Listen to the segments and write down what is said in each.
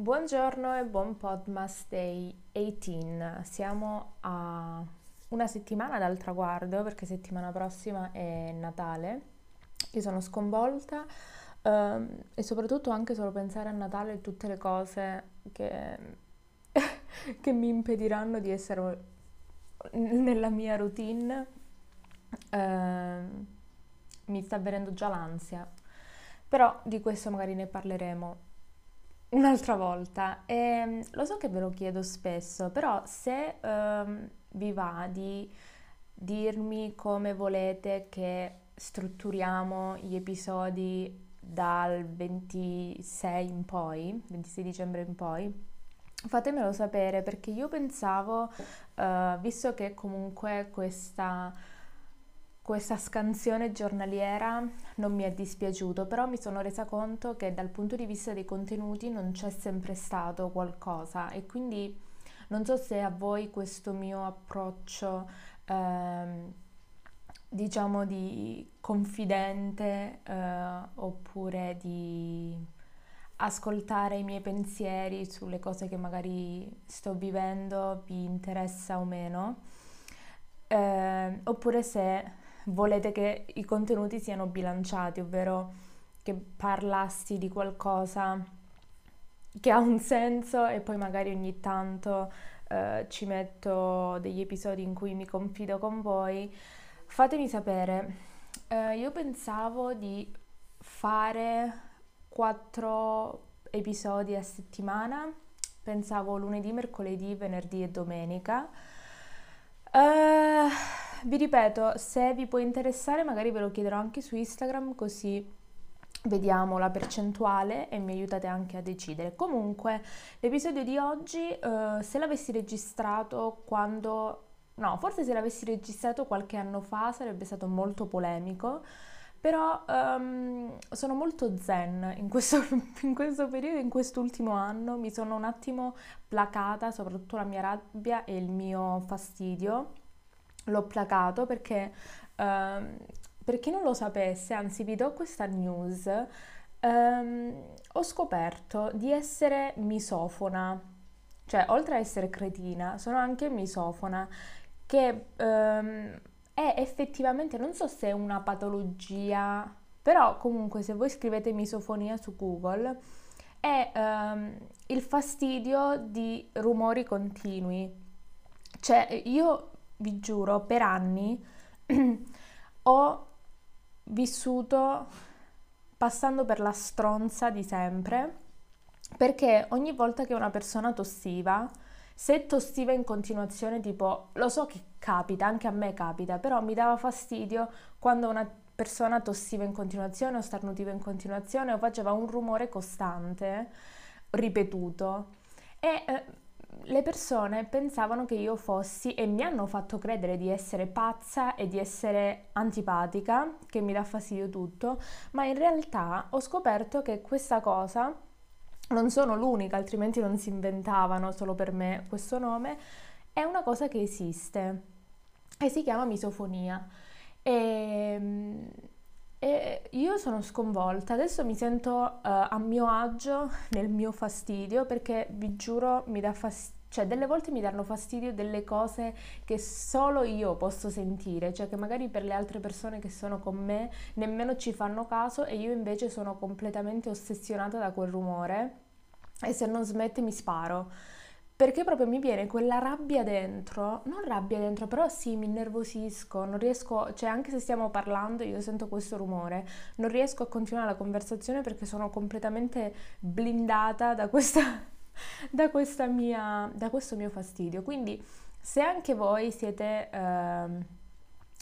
Buongiorno e buon Podmas Day 18. Siamo a una settimana dal traguardo perché settimana prossima è Natale. Io sono sconvolta um, e soprattutto anche solo pensare a Natale e tutte le cose che, che mi impediranno di essere nella mia routine. Uh, mi sta venendo già l'ansia. Però di questo magari ne parleremo un'altra volta. E, ehm, lo so che ve lo chiedo spesso, però se um, vi va di dirmi come volete che strutturiamo gli episodi dal 26 in poi, 26 dicembre in poi, fatemelo sapere perché io pensavo, uh, visto che comunque questa questa scansione giornaliera non mi è dispiaciuto, però mi sono resa conto che dal punto di vista dei contenuti non c'è sempre stato qualcosa e quindi non so se a voi questo mio approccio ehm, diciamo di confidente eh, oppure di ascoltare i miei pensieri sulle cose che magari sto vivendo vi interessa o meno eh, oppure se volete che i contenuti siano bilanciati, ovvero che parlassi di qualcosa che ha un senso e poi magari ogni tanto eh, ci metto degli episodi in cui mi confido con voi. Fatemi sapere. Eh, io pensavo di fare quattro episodi a settimana, pensavo lunedì, mercoledì, venerdì e domenica. Uh, vi ripeto, se vi può interessare magari ve lo chiederò anche su Instagram così vediamo la percentuale e mi aiutate anche a decidere. Comunque, l'episodio di oggi, uh, se l'avessi registrato quando... No, forse se l'avessi registrato qualche anno fa sarebbe stato molto polemico, però um, sono molto zen in questo, in questo periodo, in quest'ultimo anno, mi sono un attimo placata, soprattutto la mia rabbia e il mio fastidio l'ho placato perché, um, per chi non lo sapesse, anzi vi do questa news, um, ho scoperto di essere misofona, cioè oltre a essere cretina, sono anche misofona, che um, è effettivamente, non so se è una patologia, però comunque se voi scrivete misofonia su Google, è il fastidio di rumori continui. Cioè, io vi giuro, per anni ho vissuto passando per la stronza di sempre perché ogni volta che una persona tossiva, se tossiva in continuazione, tipo, lo so che capita, anche a me capita, però mi dava fastidio quando una persona tossiva in continuazione o starnutiva in continuazione o faceva un rumore costante, ripetuto. E eh, le persone pensavano che io fossi e mi hanno fatto credere di essere pazza e di essere antipatica, che mi dà fastidio tutto, ma in realtà ho scoperto che questa cosa non sono l'unica, altrimenti non si inventavano solo per me questo nome, è una cosa che esiste e si chiama misofonia. E, ehm, e io sono sconvolta, adesso mi sento uh, a mio agio nel mio fastidio perché vi giuro mi dà fastidio cioè, delle volte mi danno fastidio delle cose che solo io posso sentire, cioè che magari per le altre persone che sono con me nemmeno ci fanno caso e io invece sono completamente ossessionata da quel rumore e se non smette mi sparo. perché proprio mi viene quella rabbia dentro, non rabbia dentro, però sì, mi innervosisco, non riesco, cioè anche se stiamo parlando io sento questo rumore, non riesco a continuare la conversazione perché sono completamente blindata da questa, da mia, da questo mio fastidio. Quindi se anche voi siete, eh,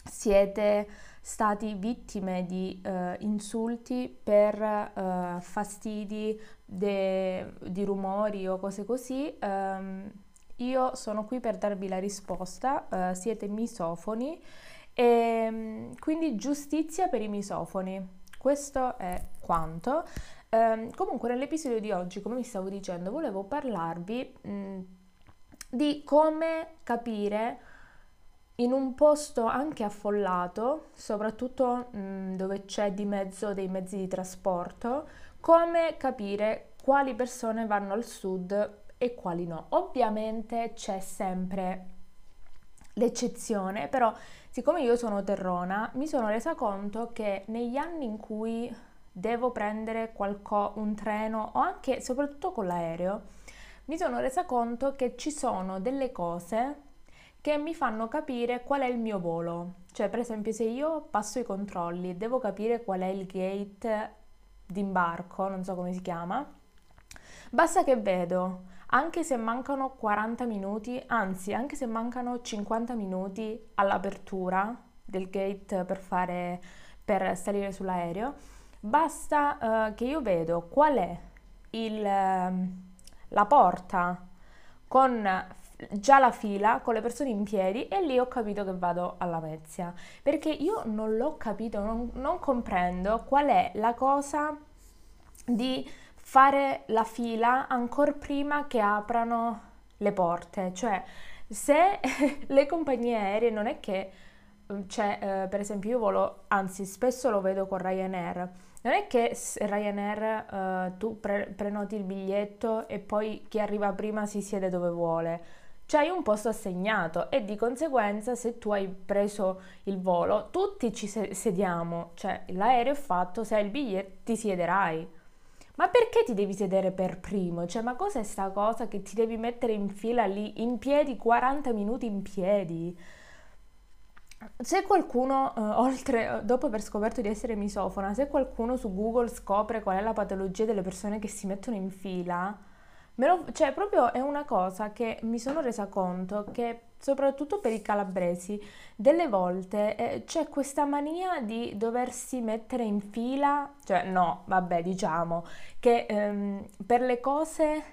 siete stati vittime di eh, insulti per eh, fastidi de, di rumori o cose così, ehm, io sono qui per darvi la risposta, eh, siete misofoni e ehm, quindi giustizia per i misofoni. Questo è quanto. Eh, comunque nell'episodio di oggi, come vi stavo dicendo, volevo parlarvi mh, di come capire in un posto anche affollato, soprattutto mh, dove c'è di mezzo dei mezzi di trasporto, come capire quali persone vanno al sud e quali no. Ovviamente c'è sempre l'eccezione, però siccome io sono terrona, mi sono resa conto che negli anni in cui devo prendere qualco, un treno o anche soprattutto con l'aereo, mi sono resa conto che ci sono delle cose che mi fanno capire qual è il mio volo. Cioè, per esempio, se io passo i controlli, devo capire qual è il gate d'imbarco, non so come si chiama, basta che vedo, anche se mancano 40 minuti, anzi, anche se mancano 50 minuti all'apertura del gate per fare per salire sull'aereo, basta uh, che io vedo qual è il, uh, la porta con già la fila con le persone in piedi e lì ho capito che vado alla Vezia. Perché io non l'ho capito, non, non comprendo qual è la cosa di fare la fila ancora prima che aprano le porte, cioè se le compagnie aeree non è che cioè, eh, per esempio io volo, anzi spesso lo vedo con Ryanair, non è che Ryanair uh, tu pre- prenoti il biglietto e poi chi arriva prima si siede dove vuole c'hai un posto assegnato e di conseguenza se tu hai preso il volo tutti ci sediamo, cioè l'aereo è fatto, se hai il biglietto ti siederai. Ma perché ti devi sedere per primo? Cioè, ma cos'è sta cosa che ti devi mettere in fila lì, in piedi, 40 minuti in piedi? Se qualcuno, eh, oltre, dopo aver scoperto di essere misofona, se qualcuno su Google scopre qual è la patologia delle persone che si mettono in fila, lo, cioè, proprio è una cosa che mi sono resa conto che, soprattutto per i calabresi, delle volte eh, c'è questa mania di doversi mettere in fila, cioè no, vabbè, diciamo che ehm, per le cose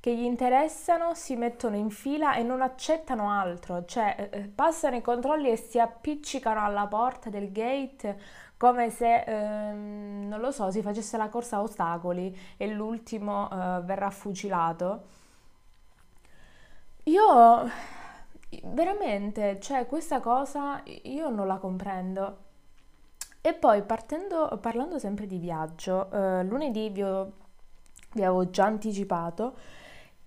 che gli interessano si mettono in fila e non accettano altro, cioè eh, eh passano i controlli e si appiccicano alla porta del gate come se, ehm, non lo so, si facesse la corsa a ostacoli e l'ultimo eh, verrà fucilato. Io veramente, cioè questa cosa io non la comprendo. E poi partendo, parlando sempre di viaggio, eh, lunedì vi, ho, vi, avevo già anticipato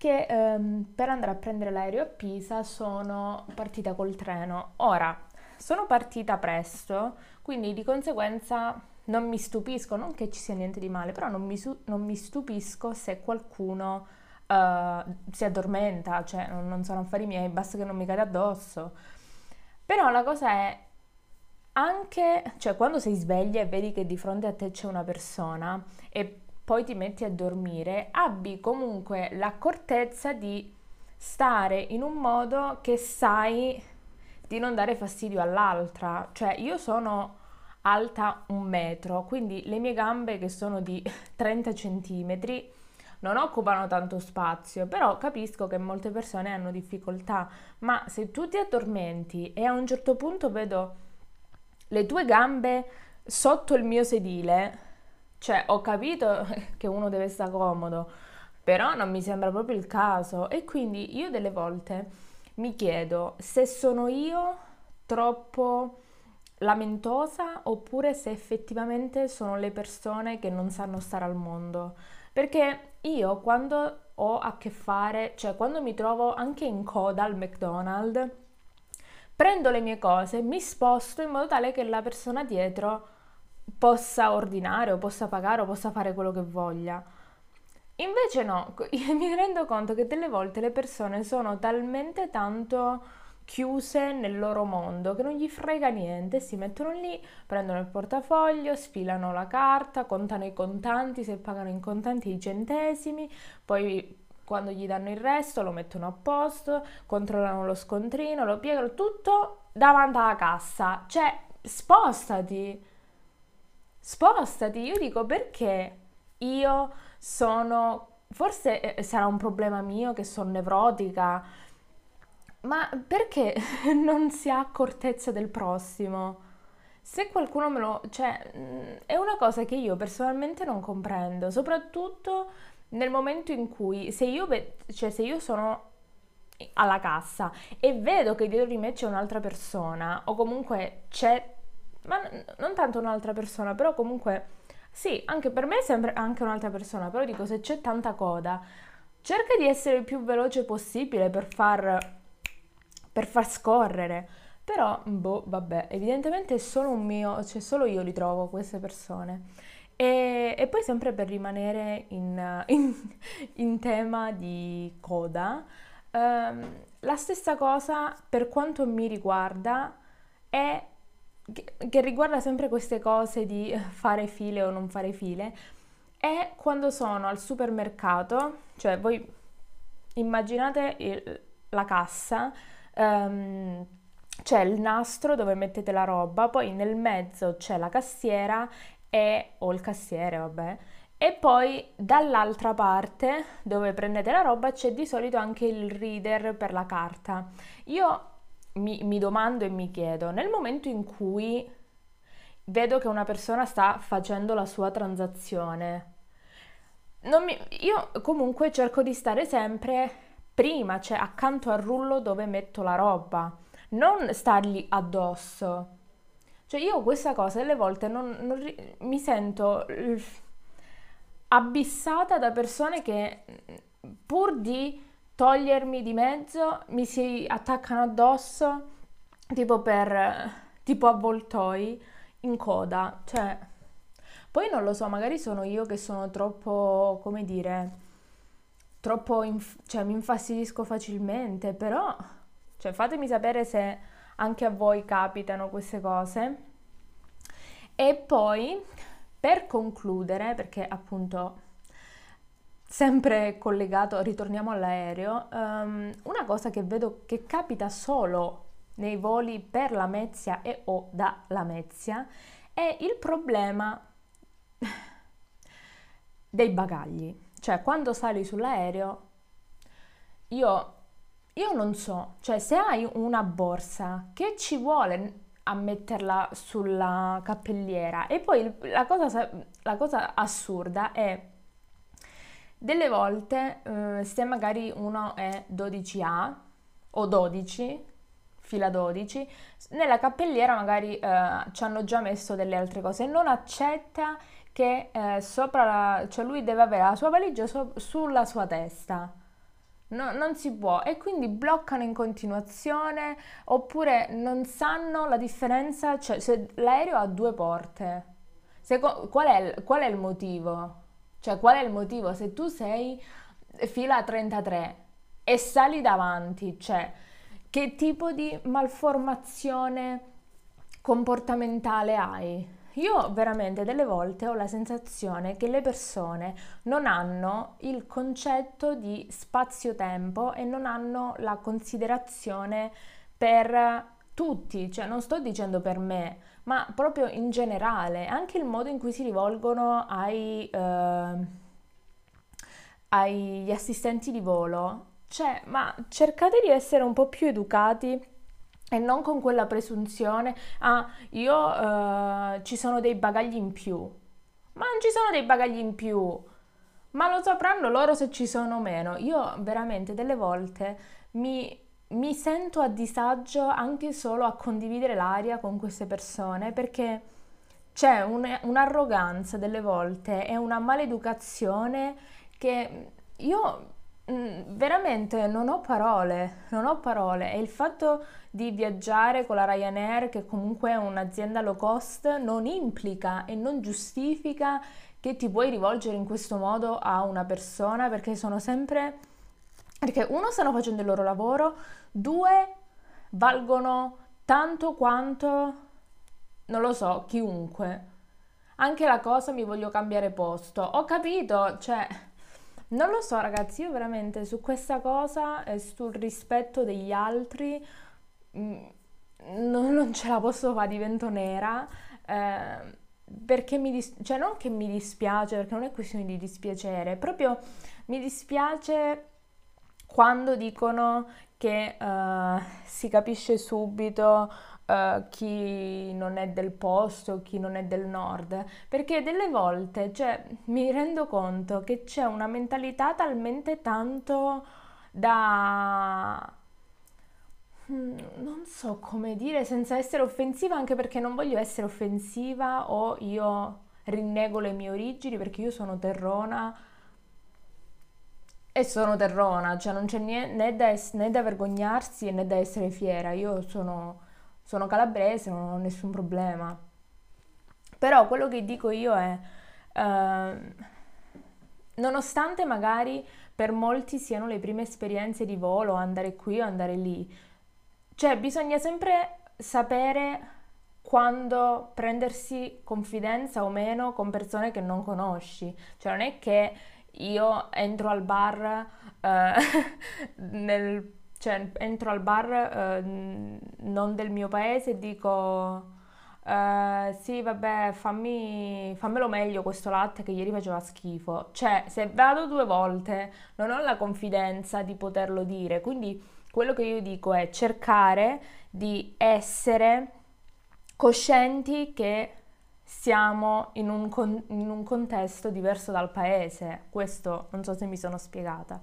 che ehm, per andare a prendere l'aereo a Pisa sono partita col treno. Ora, sono partita presto, quindi di conseguenza non mi stupisco, non che ci sia niente di male, però non mi, su- non mi stupisco se qualcuno uh, si addormenta, cioè non, non sono affari miei, basta che non mi cade addosso. Però la cosa è anche, cioè quando sei sveglia e vedi che di fronte a te c'è una persona e poi ti metti a dormire, abbi comunque l'accortezza di stare in un modo che sai di non dare fastidio all'altra. Cioè io sono alta un metro, quindi le mie gambe che sono di 30 centimetri non occupano tanto spazio, però capisco che molte persone hanno difficoltà, ma se tu ti addormenti e a un certo punto vedo le tue gambe sotto il mio sedile, cioè ho capito che uno deve stare comodo, però non mi sembra proprio il caso e quindi io delle volte mi chiedo se sono io troppo lamentosa oppure se effettivamente sono le persone che non sanno stare al mondo. Perché io quando ho a che fare, cioè quando mi trovo anche in coda al McDonald's, prendo le mie cose, mi sposto in modo tale che la persona dietro possa ordinare o possa pagare o possa fare quello che voglia. Invece no, mi rendo conto che delle volte le persone sono talmente tanto chiuse nel loro mondo che non gli frega niente, si mettono lì, prendono il portafoglio, sfilano la carta, contano i contanti, se pagano in contanti i centesimi, poi quando gli danno il resto lo mettono a posto, controllano lo scontrino, lo piegano, tutto davanti alla cassa. Cioè, spostati, spostati. Io dico perché io sono, forse eh, sarà un problema mio che sono nevrotica, ma perché non si ha accortezza del prossimo? Se qualcuno me lo... cioè, mm, è una cosa che io personalmente non comprendo, soprattutto nel momento in cui, se io, cioè, se io sono alla cassa e vedo che dietro di me c'è un'altra persona, o comunque c'è, ma non tanto un'altra persona, però comunque, sì, anche per me è sempre anche un'altra persona, però dico, se c'è tanta coda, cerca di essere il più veloce possibile per far per far scorrere. Però, boh, vabbè, evidentemente è solo un mio, cioè solo io li trovo queste persone. E, e poi sempre per rimanere in, in, in tema di coda, ehm, la stessa cosa per quanto mi riguarda è che, riguarda sempre queste cose di fare file o non fare file, è quando sono al supermercato, cioè voi immaginate il, la cassa, um, c'è il nastro dove mettete la roba, poi nel mezzo c'è la cassiera e, o il cassiere, vabbè, e poi dall'altra parte dove prendete la roba c'è di solito anche il reader per la carta. Io mi, mi domando e mi chiedo, nel momento in cui vedo che una persona sta facendo la sua transazione, mi, io comunque cerco di stare sempre prima, cioè accanto al rullo dove metto la roba, non stargli addosso. Cioè io questa cosa delle volte non, non, mi sento abissata da persone che pur di togliermi di mezzo mi si attaccano addosso tipo per tipo avvoltoi in coda, cioè poi non lo so, magari sono io che sono troppo, come dire, troppo, inf- cioè mi infastidisco facilmente, però cioè, fatemi sapere se anche a voi capitano queste cose. E poi, per concludere, perché appunto sempre collegato, ritorniamo all'aereo, um, una cosa che vedo che capita solo nei voli per la Lamezia e o da Lamezia è il problema dei bagagli. Cioè, quando sali sull'aereo, io, io non so, cioè se hai una borsa, che ci vuole a metterla sulla cappelliera? E poi la cosa, la cosa assurda è delle volte, eh, se magari uno è 12A o 12, fila 12, nella cappelliera magari eh, ci hanno già messo delle altre cose non accetta che eh, sopra la, cioè lui deve avere la sua valigia so, sulla sua testa. No, non si può e quindi bloccano in continuazione oppure non sanno la differenza, cioè se l'aereo ha due porte, se, qual, è, qual è il motivo? Cioè qual è il motivo? Se tu sei fila 33 e sali davanti, cioè che tipo di malformazione comportamentale hai? Io veramente delle volte ho la sensazione che le persone non hanno il concetto di spazio-tempo e non hanno la considerazione per tutti, cioè non sto dicendo per me, ma proprio in generale, anche il modo in cui si rivolgono ai, eh, agli assistenti di volo, cioè, ma cercate di essere un po' più educati e non con quella presunzione, ah, io uh, ci sono dei bagagli in più. Ma non ci sono dei bagagli in più. Ma lo sapranno loro se ci sono o meno. Io veramente delle volte mi, mi sento a disagio anche solo a condividere l'aria con queste persone perché c'è un, un'arroganza delle volte e una maleducazione che io mm, veramente non ho parole, non ho parole. E il fatto di viaggiare con la Ryanair, che comunque è un'azienda low cost, non implica e non giustifica che ti puoi rivolgere in questo modo a una persona perché sono sempre... perché uno stanno facendo il loro lavoro, due valgono tanto quanto, non lo so, chiunque. Anche la cosa mi voglio cambiare posto. Ho capito, cioè, non lo so ragazzi, io veramente su questa cosa e sul rispetto degli altri mh, mm, non, ce la posso fare, divento nera. Eh, perché mi dis- cioè non che mi dispiace, perché non è questione di dispiacere, proprio mi dispiace quando dicono che uh, si capisce subito uh, chi non è del posto, chi non è del nord, perché delle volte cioè, mi rendo conto che c'è una mentalità talmente tanto da Mm, non so come dire senza essere offensiva, anche perché non voglio essere offensiva o io rinnego le mie origini perché io sono terrona e sono terrona, cioè non c'è niente, né, da, né da vergognarsi né da essere fiera. Io sono, sono calabrese, non ho nessun problema. Però quello che dico io è, eh, nonostante magari per molti siano le prime esperienze di volo, andare qui o andare lì, cioè, bisogna sempre sapere quando prendersi confidenza o meno con persone che non conosci. Cioè, non è che io entro al bar eh, nel, cioè, entro al bar eh, non del mio paese e dico eh, sì vabbè fammi, fammelo meglio questo latte che ieri faceva schifo. Cioè se vado due volte non ho la confidenza di poterlo dire. Quindi quello che io dico è cercare di essere coscienti che siamo in un, con- in un, contesto diverso dal paese. Questo non so se mi sono spiegata.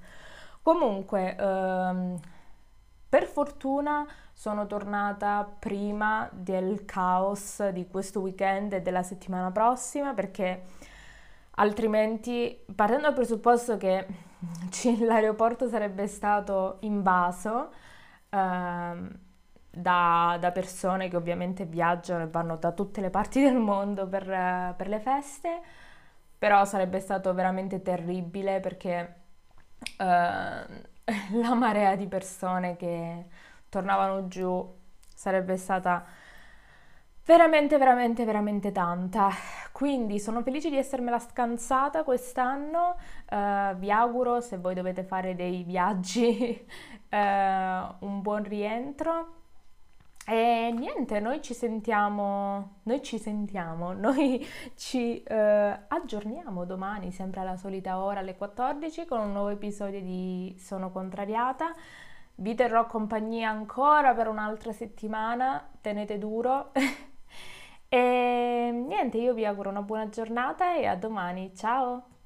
Comunque, ehm, per fortuna sono tornata prima del caos di questo weekend e della settimana prossima perché altrimenti, partendo dal presupposto che l'aeroporto sarebbe stato invaso ehm, da, da, persone che ovviamente viaggiano e vanno da tutte le parti del mondo per, per le feste, però sarebbe stato veramente terribile perché eh, la marea di persone che tornavano giù sarebbe stata veramente, veramente, veramente tanta. Quindi sono felice di essermela scansata quest'anno, uh, vi auguro se voi dovete fare dei viaggi uh, un buon rientro. E niente, noi ci sentiamo, noi ci sentiamo, noi ci uh, aggiorniamo domani, sempre alla solita ora, alle 14, con un nuovo episodio di Sono Contrariata. Vi terrò compagnia ancora per un'altra settimana, tenete duro. E niente, io vi auguro una buona giornata e a domani. Ciao!